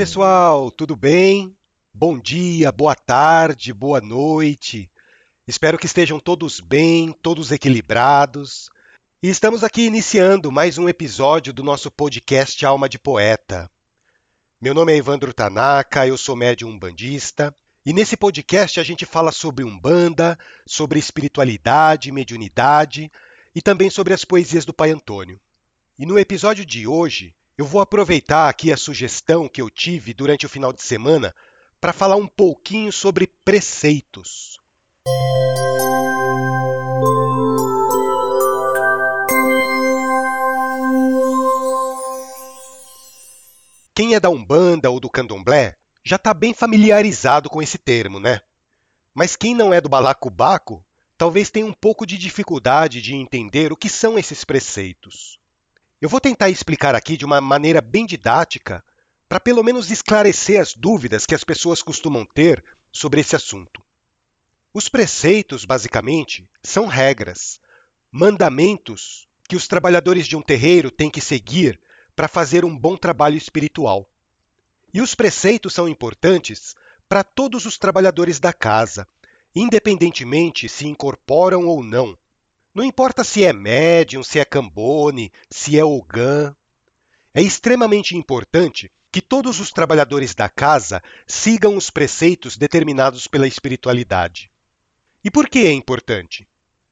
Pessoal, tudo bem? Bom dia, boa tarde, boa noite. Espero que estejam todos bem, todos equilibrados. E estamos aqui iniciando mais um episódio do nosso podcast Alma de Poeta. Meu nome é Evandro Tanaka, eu sou médium umbandista, e nesse podcast a gente fala sobre umbanda, sobre espiritualidade, mediunidade e também sobre as poesias do Pai Antônio. E no episódio de hoje, eu vou aproveitar aqui a sugestão que eu tive durante o final de semana para falar um pouquinho sobre preceitos. Quem é da Umbanda ou do Candomblé já está bem familiarizado com esse termo, né? Mas quem não é do balacobaco talvez tenha um pouco de dificuldade de entender o que são esses preceitos. Eu vou tentar explicar aqui de uma maneira bem didática, para pelo menos esclarecer as dúvidas que as pessoas costumam ter sobre esse assunto. Os preceitos, basicamente, são regras, mandamentos que os trabalhadores de um terreiro têm que seguir para fazer um bom trabalho espiritual. E os preceitos são importantes para todos os trabalhadores da casa, independentemente se incorporam ou não não importa se é médium, se é cambone, se é ogã. É extremamente importante que todos os trabalhadores da casa sigam os preceitos determinados pela espiritualidade. E por que é importante?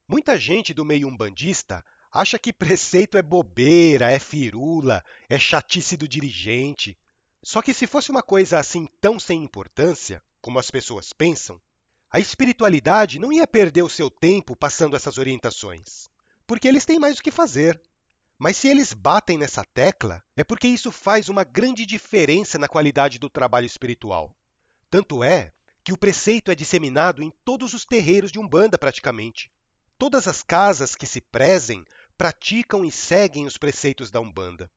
Muita gente do meio umbandista acha que preceito é bobeira, é firula, é chatice do dirigente. Só que se fosse uma coisa assim tão sem importância, como as pessoas pensam, a espiritualidade não ia perder o seu tempo passando essas orientações, porque eles têm mais o que fazer. Mas se eles batem nessa tecla, é porque isso faz uma grande diferença na qualidade do trabalho espiritual. Tanto é que o preceito é disseminado em todos os terreiros de Umbanda, praticamente. Todas as casas que se prezem praticam e seguem os preceitos da Umbanda.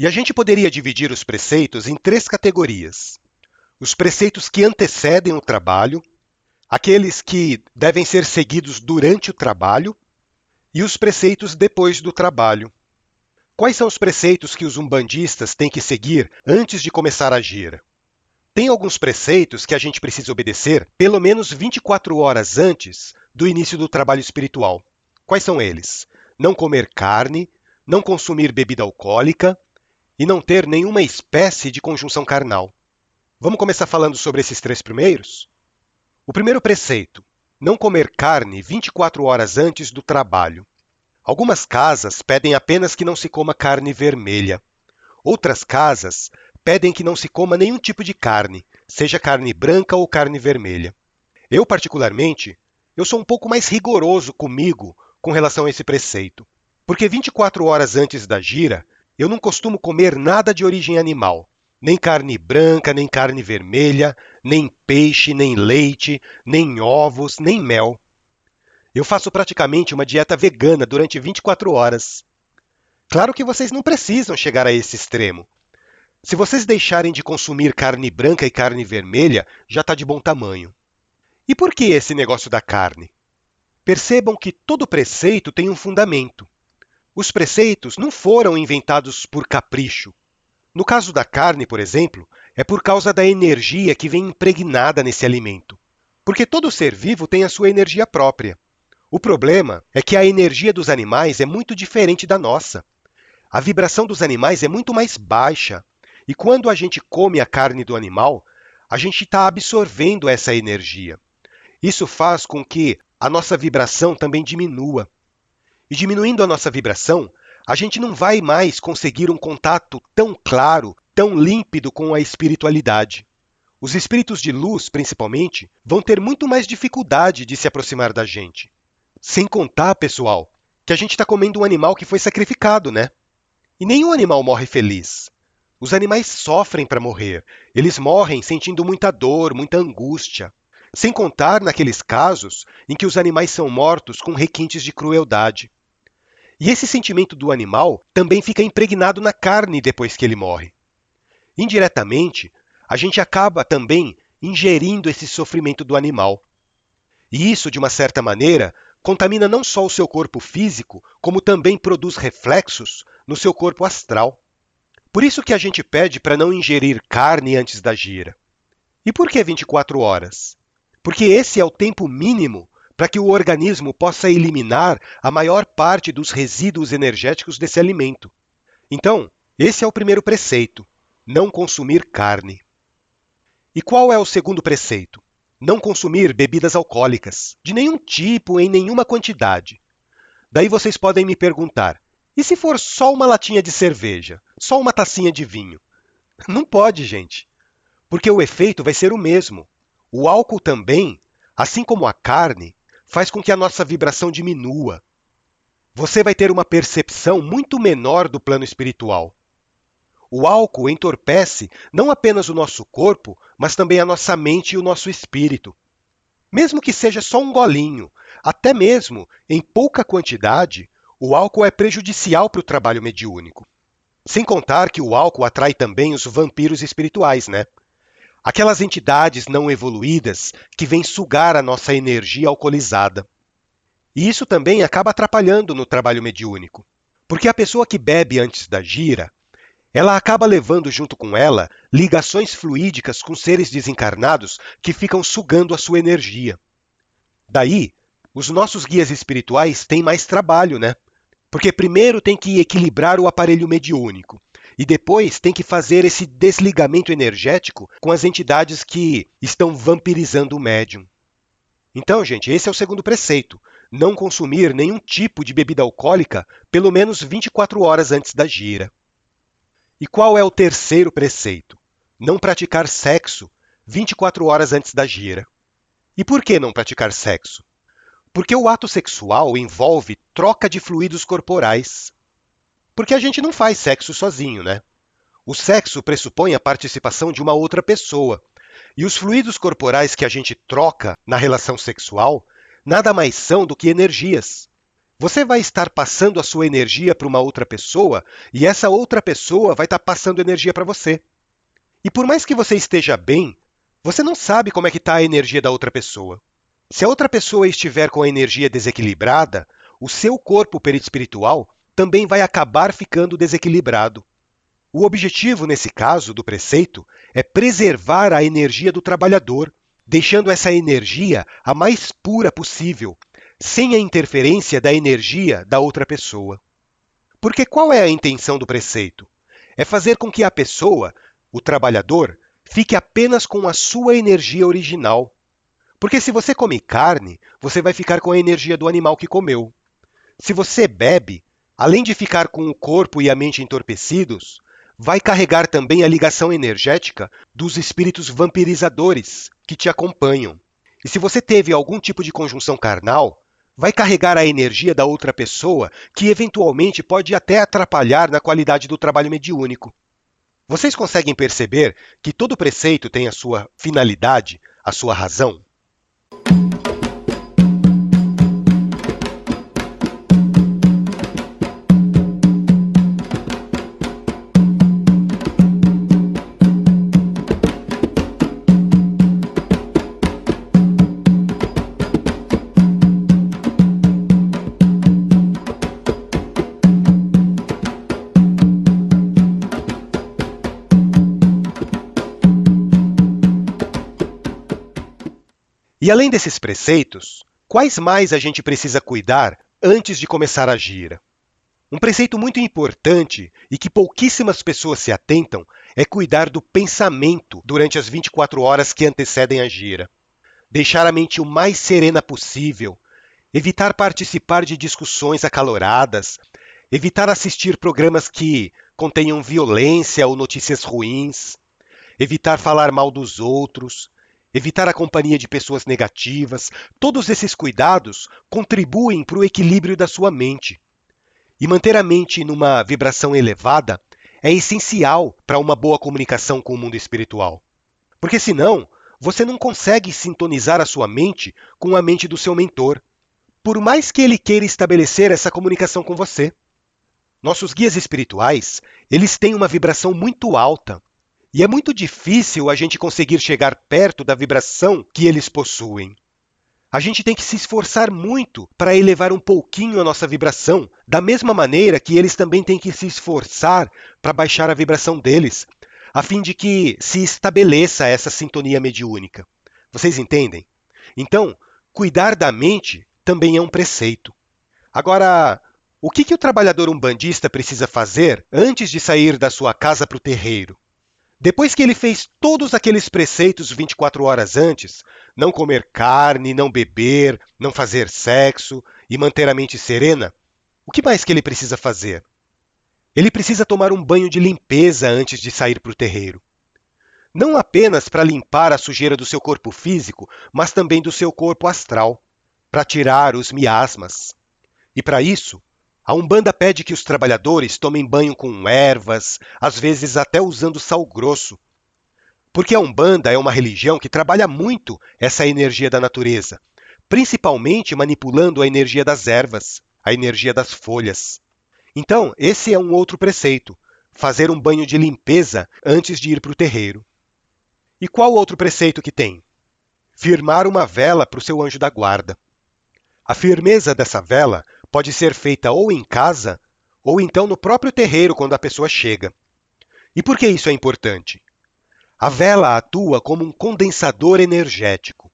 E a gente poderia dividir os preceitos em três categorias: os preceitos que antecedem o trabalho, aqueles que devem ser seguidos durante o trabalho e os preceitos depois do trabalho. Quais são os preceitos que os umbandistas têm que seguir antes de começar a gira? Tem alguns preceitos que a gente precisa obedecer pelo menos 24 horas antes do início do trabalho espiritual. Quais são eles? Não comer carne, não consumir bebida alcoólica, e não ter nenhuma espécie de conjunção carnal. Vamos começar falando sobre esses três primeiros? O primeiro preceito: não comer carne 24 horas antes do trabalho. Algumas casas pedem apenas que não se coma carne vermelha. Outras casas pedem que não se coma nenhum tipo de carne, seja carne branca ou carne vermelha. Eu, particularmente, eu sou um pouco mais rigoroso comigo com relação a esse preceito, porque 24 horas antes da gira, eu não costumo comer nada de origem animal, nem carne branca, nem carne vermelha, nem peixe, nem leite, nem ovos, nem mel. Eu faço praticamente uma dieta vegana durante 24 horas. Claro que vocês não precisam chegar a esse extremo. Se vocês deixarem de consumir carne branca e carne vermelha, já está de bom tamanho. E por que esse negócio da carne? Percebam que todo preceito tem um fundamento. Os preceitos não foram inventados por capricho. No caso da carne, por exemplo, é por causa da energia que vem impregnada nesse alimento. Porque todo ser vivo tem a sua energia própria. O problema é que a energia dos animais é muito diferente da nossa. A vibração dos animais é muito mais baixa. E quando a gente come a carne do animal, a gente está absorvendo essa energia. Isso faz com que a nossa vibração também diminua. E diminuindo a nossa vibração, a gente não vai mais conseguir um contato tão claro, tão límpido com a espiritualidade. Os espíritos de luz, principalmente, vão ter muito mais dificuldade de se aproximar da gente. Sem contar, pessoal, que a gente está comendo um animal que foi sacrificado, né? E nenhum animal morre feliz. Os animais sofrem para morrer. Eles morrem sentindo muita dor, muita angústia. sem contar naqueles casos em que os animais são mortos com requintes de crueldade. E esse sentimento do animal também fica impregnado na carne depois que ele morre. Indiretamente, a gente acaba também ingerindo esse sofrimento do animal. E isso, de uma certa maneira, contamina não só o seu corpo físico, como também produz reflexos no seu corpo astral. Por isso que a gente pede para não ingerir carne antes da gira. E por que 24 horas? Porque esse é o tempo mínimo para que o organismo possa eliminar a maior parte dos resíduos energéticos desse alimento. Então, esse é o primeiro preceito: não consumir carne. E qual é o segundo preceito? Não consumir bebidas alcoólicas, de nenhum tipo, em nenhuma quantidade. Daí vocês podem me perguntar: e se for só uma latinha de cerveja? Só uma tacinha de vinho? Não pode, gente. Porque o efeito vai ser o mesmo. O álcool também, assim como a carne, faz com que a nossa vibração diminua. Você vai ter uma percepção muito menor do plano espiritual. O álcool entorpece não apenas o nosso corpo, mas também a nossa mente e o nosso espírito. Mesmo que seja só um golinho, até mesmo em pouca quantidade, o álcool é prejudicial para o trabalho mediúnico. Sem contar que o álcool atrai também os vampiros espirituais, né? Aquelas entidades não evoluídas que vêm sugar a nossa energia alcoolizada. E isso também acaba atrapalhando no trabalho mediúnico. Porque a pessoa que bebe antes da gira, ela acaba levando junto com ela ligações fluídicas com seres desencarnados que ficam sugando a sua energia. Daí, os nossos guias espirituais têm mais trabalho, né? Porque primeiro tem que equilibrar o aparelho mediúnico e depois tem que fazer esse desligamento energético com as entidades que estão vampirizando o médium. Então, gente, esse é o segundo preceito: não consumir nenhum tipo de bebida alcoólica pelo menos 24 horas antes da gira. E qual é o terceiro preceito? Não praticar sexo 24 horas antes da gira. E por que não praticar sexo? Porque o ato sexual envolve troca de fluidos corporais. Porque a gente não faz sexo sozinho, né? O sexo pressupõe a participação de uma outra pessoa. E os fluidos corporais que a gente troca na relação sexual nada mais são do que energias. Você vai estar passando a sua energia para uma outra pessoa e essa outra pessoa vai estar passando energia para você. E por mais que você esteja bem, você não sabe como é que está a energia da outra pessoa. Se a outra pessoa estiver com a energia desequilibrada, o seu corpo perispiritual também vai acabar ficando desequilibrado. O objetivo, nesse caso, do preceito é preservar a energia do trabalhador, deixando essa energia a mais pura possível, sem a interferência da energia da outra pessoa. Porque qual é a intenção do preceito? É fazer com que a pessoa, o trabalhador, fique apenas com a sua energia original. Porque se você come carne, você vai ficar com a energia do animal que comeu. Se você bebe, além de ficar com o corpo e a mente entorpecidos, vai carregar também a ligação energética dos espíritos vampirizadores que te acompanham. E se você teve algum tipo de conjunção carnal, vai carregar a energia da outra pessoa, que eventualmente pode até atrapalhar na qualidade do trabalho mediúnico. Vocês conseguem perceber que todo preceito tem a sua finalidade, a sua razão? E além desses preceitos, quais mais a gente precisa cuidar antes de começar a gira? Um preceito muito importante e que pouquíssimas pessoas se atentam é cuidar do pensamento durante as 24 horas que antecedem a gira. Deixar a mente o mais serena possível, evitar participar de discussões acaloradas, evitar assistir programas que contenham violência ou notícias ruins, evitar falar mal dos outros, evitar a companhia de pessoas negativas, todos esses cuidados contribuem para o equilíbrio da sua mente. E manter a mente numa vibração elevada é essencial para uma boa comunicação com o mundo espiritual. Porque senão, você não consegue sintonizar a sua mente com a mente do seu mentor, por mais que ele queira estabelecer essa comunicação com você. Nossos guias espirituais, eles têm uma vibração muito alta, e é muito difícil a gente conseguir chegar perto da vibração que eles possuem. A gente tem que se esforçar muito para elevar um pouquinho a nossa vibração, da mesma maneira que eles também têm que se esforçar para baixar a vibração deles, a fim de que se estabeleça essa sintonia mediúnica. Vocês entendem? Então, cuidar da mente também é um preceito. Agora, o que, que o trabalhador umbandista precisa fazer antes de sair da sua casa para o terreiro? Depois que ele fez todos aqueles preceitos 24 horas antes, não comer carne, não beber, não fazer sexo e manter a mente serena, o que mais que ele precisa fazer? Ele precisa tomar um banho de limpeza antes de sair para o terreiro. Não apenas para limpar a sujeira do seu corpo físico, mas também do seu corpo astral, para tirar os miasmas. E para isso, a Umbanda pede que os trabalhadores tomem banho com ervas, às vezes até usando sal grosso. Porque a Umbanda é uma religião que trabalha muito essa energia da natureza, principalmente manipulando a energia das ervas, a energia das folhas. Então, esse é um outro preceito: fazer um banho de limpeza antes de ir para o terreiro. E qual outro preceito que tem? Firmar uma vela para o seu anjo da guarda. A firmeza dessa vela pode ser feita ou em casa ou então no próprio terreiro quando a pessoa chega. E por que isso é importante? A vela atua como um condensador energético.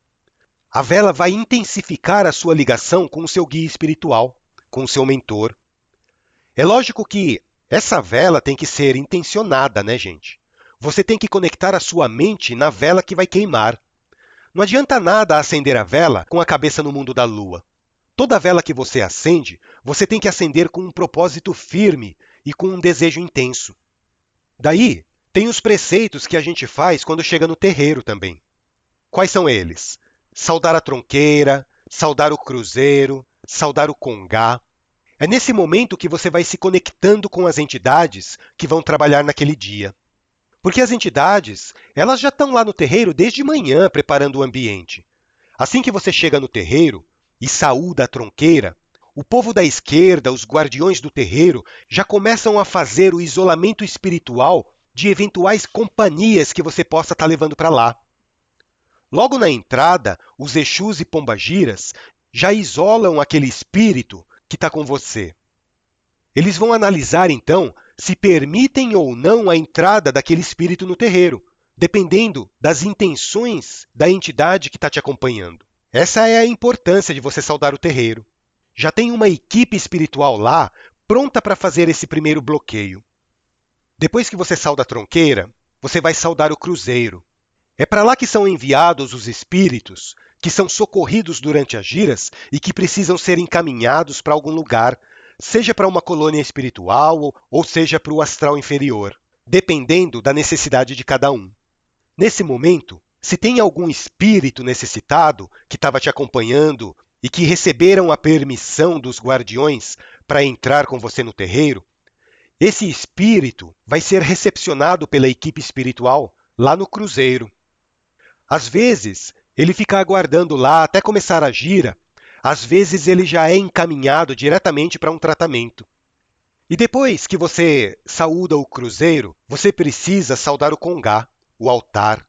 A vela vai intensificar a sua ligação com o seu guia espiritual, com o seu mentor. É lógico que essa vela tem que ser intencionada, né, gente? Você tem que conectar a sua mente na vela que vai queimar. Não adianta nada acender a vela com a cabeça no mundo da lua. Toda vela que você acende, você tem que acender com um propósito firme e com um desejo intenso. Daí, tem os preceitos que a gente faz quando chega no terreiro também. Quais são eles? Saudar a tronqueira, saudar o cruzeiro, saudar o congá. É nesse momento que você vai se conectando com as entidades que vão trabalhar naquele dia. Porque as entidades, elas já estão lá no terreiro desde manhã preparando o ambiente. Assim que você chega no terreiro, e saúda a tronqueira, o povo da esquerda, os guardiões do terreiro, já começam a fazer o isolamento espiritual de eventuais companhias que você possa estar tá levando para lá. Logo na entrada, os Exus e Pombagiras já isolam aquele espírito que está com você. Eles vão analisar então se permitem ou não a entrada daquele espírito no terreiro, dependendo das intenções da entidade que está te acompanhando. Essa é a importância de você saudar o terreiro. Já tem uma equipe espiritual lá pronta para fazer esse primeiro bloqueio. Depois que você sauda a tronqueira, você vai saudar o cruzeiro. É para lá que são enviados os espíritos que são socorridos durante as giras e que precisam ser encaminhados para algum lugar, seja para uma colônia espiritual ou seja para o astral inferior, dependendo da necessidade de cada um. Nesse momento, se tem algum espírito necessitado que estava te acompanhando e que receberam a permissão dos guardiões para entrar com você no terreiro, esse espírito vai ser recepcionado pela equipe espiritual lá no cruzeiro. Às vezes, ele fica aguardando lá até começar a gira, às vezes ele já é encaminhado diretamente para um tratamento. E depois que você saúda o cruzeiro, você precisa saudar o congá, o altar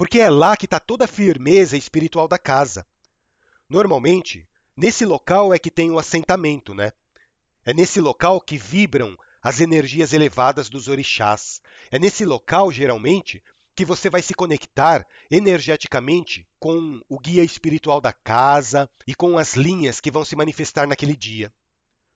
porque é lá que está toda a firmeza espiritual da casa. Normalmente, nesse local é que tem o assentamento, né? É nesse local que vibram as energias elevadas dos orixás. É nesse local, geralmente, que você vai se conectar energeticamente com o guia espiritual da casa e com as linhas que vão se manifestar naquele dia.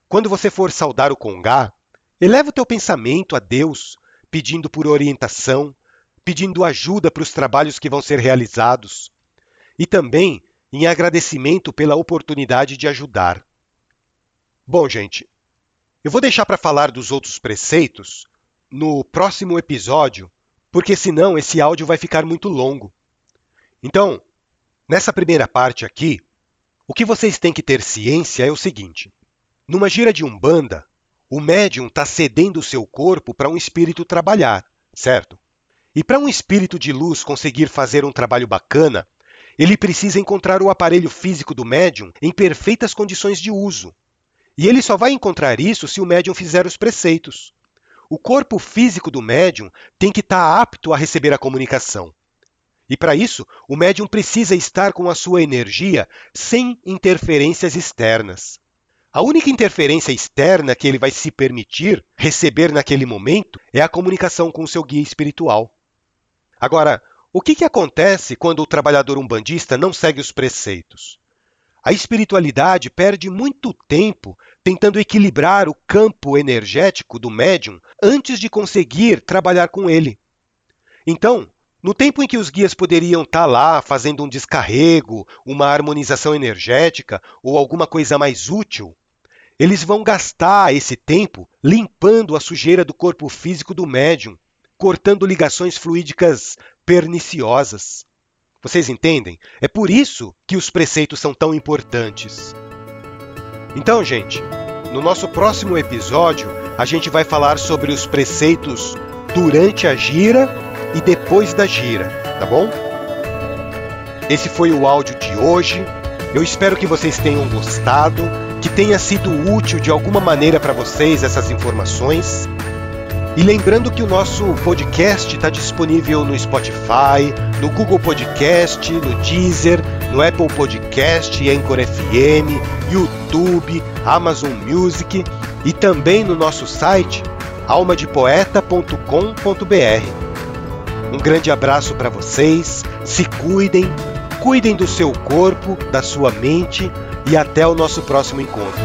Quando você for saudar o Congá, eleva o teu pensamento a Deus, pedindo por orientação, pedindo ajuda para os trabalhos que vão ser realizados e também em agradecimento pela oportunidade de ajudar. Bom, gente, eu vou deixar para falar dos outros preceitos no próximo episódio, porque senão esse áudio vai ficar muito longo. Então, nessa primeira parte aqui, o que vocês têm que ter ciência é o seguinte: numa gira de umbanda, o médium está cedendo o seu corpo para um espírito trabalhar, certo? E para um espírito de luz conseguir fazer um trabalho bacana, ele precisa encontrar o aparelho físico do médium em perfeitas condições de uso. E ele só vai encontrar isso se o médium fizer os preceitos. O corpo físico do médium tem que estar tá apto a receber a comunicação. E para isso, o médium precisa estar com a sua energia sem interferências externas. A única interferência externa que ele vai se permitir receber naquele momento é a comunicação com o seu guia espiritual. Agora, o que, que acontece quando o trabalhador umbandista não segue os preceitos? A espiritualidade perde muito tempo tentando equilibrar o campo energético do médium antes de conseguir trabalhar com ele. Então, no tempo em que os guias poderiam estar tá lá fazendo um descarrego, uma harmonização energética ou alguma coisa mais útil, eles vão gastar esse tempo limpando a sujeira do corpo físico do médium, cortando ligações fluídicas perniciosas. Vocês entendem? É por isso que os preceitos são tão importantes. Então, gente, no nosso próximo episódio, a gente vai falar sobre os preceitos durante a gira e depois da gira, tá bom? Esse foi o áudio de hoje. Eu espero que vocês tenham gostado, que tenha sido útil de alguma maneira para vocês essas informações. E lembrando que o nosso podcast está disponível no Spotify, no Google Podcast, no Deezer, no Apple Podcast, Anchor FM, YouTube, Amazon Music e também no nosso site almadepoeta.com.br. Um grande abraço para vocês, se cuidem, cuidem do seu corpo, da sua mente e até o nosso próximo encontro.